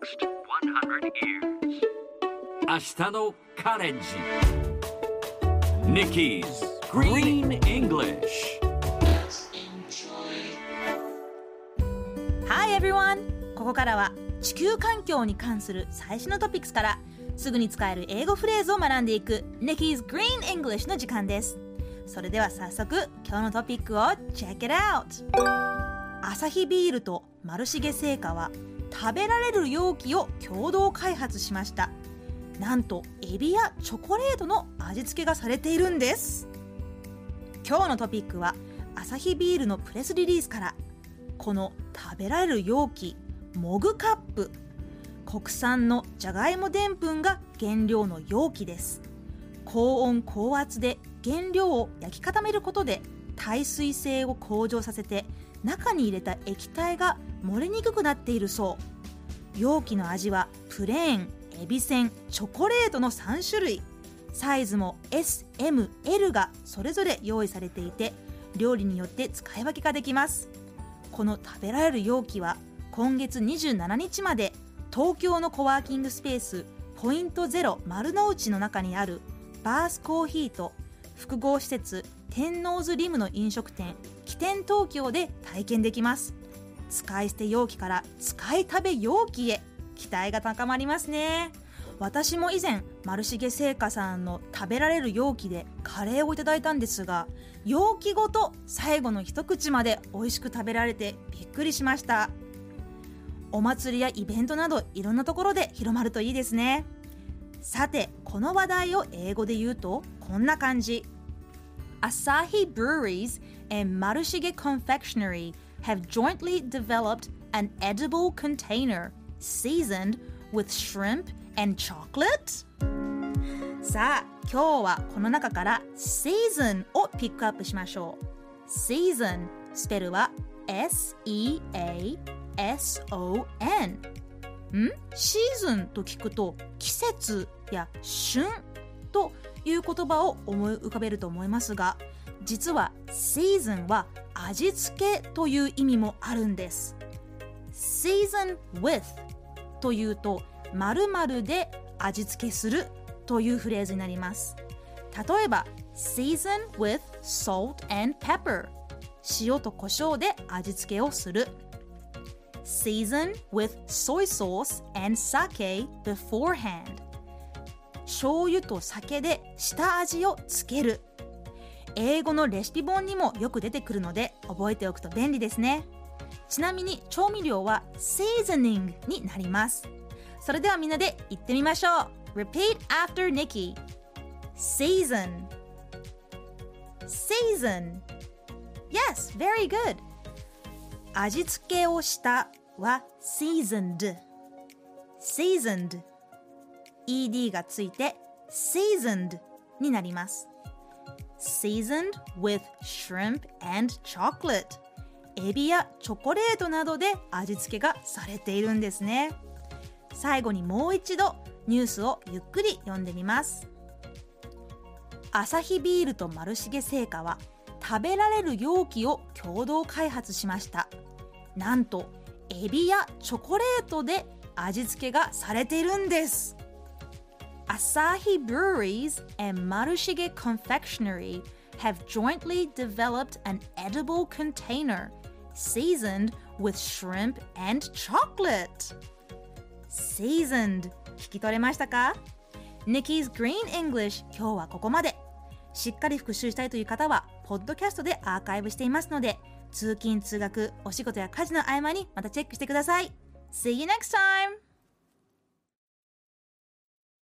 next 100 years. 明日のカレンジ Nikki's Green English Hi everyone! ここからは地球環境に関する最新のトピックスからすぐに使える英語フレーズを学んでいく Nikki's Green English の時間です。それでは早速今日のトピックを Check it out! アサヒビールとマルシゲ製菓は食べられる容器を共同開発しました。なんとエビやチョコレートの味付けがされているんです。今日のトピックはアサヒビールのプレスリリースからこの食べられる容器モグカップ国産のじゃがいもでんぷんが原料の容器です高温高圧で原料を焼き固めることで耐水性を向上させて中に入れた液体が漏れにくくなっているそう。容器の味はプレーンエビせんチョコレートの3種類。サイズも SML がそれぞれ用意されていて料理によって使い分けができます。この食べられる容器は今月27日まで東京のコワーキングスペースポイントゼロ丸の内の中にあるバースコーヒーと複合施設天王洲リムの飲食店起点東京で体験できます。使い捨て容器から使い食べ容器へ期待が高まりますね。私も以前丸重製菓さんの食べられる容器でカレーをいただいたんですが容器ごと最後の一口まで美味しく食べられてびっくりしました。お祭りやイベントなどいろんなところで広まるといいですね。さてこの話題を英語で言うとこんな感じ Asahi Breweries and Marushige Confectionery have jointly developed an edible container seasoned with shrimp and chocolate? さあ今日はこの中から season をピックアップしましょう season スペルは S-E-A-S-O-N ん？シーズンと聞くと季節や旬という言葉を思い浮かべると思いますが実は season は味付けという意味もあるんです。season with というと〇〇で味付けするというフレーズになります。例えば season with salt and pepper 塩と胡椒で味付けをする。Season with soy sauce and sake beforehand 醤油と酒で下味をつける英語のレシピ本にもよく出てくるので覚えておくと便利ですねちなみに調味料は seasoning になりますそれではみんなで言ってみましょう Repeat after Nikki Season Season Yes, very good 味付けをしたは seasoned seasoned ed がついて seasoned になります。seasoned with shrimp and chocolate エビやチョコレートなどで味付けがされているんですね。最後にもう一度ニュースをゆっくり読んでみます。アサヒビールとマルシゲ製菓は食べられる容器を共同開発しました。なんとエビやチョコレートで味付けがされているんです Asahi Breweries and Marushige Confectionery have jointly developed an edible container seasoned with shrimp and chocolate. Seasoned 聞き取れましたか Nikki's Green English 今日はここまで。しっかり復習したいという方は、ポッドキャストでアーカイブしていますので、通勤・通学、お仕事や家事の合間にまたチェックしてください。See you next time!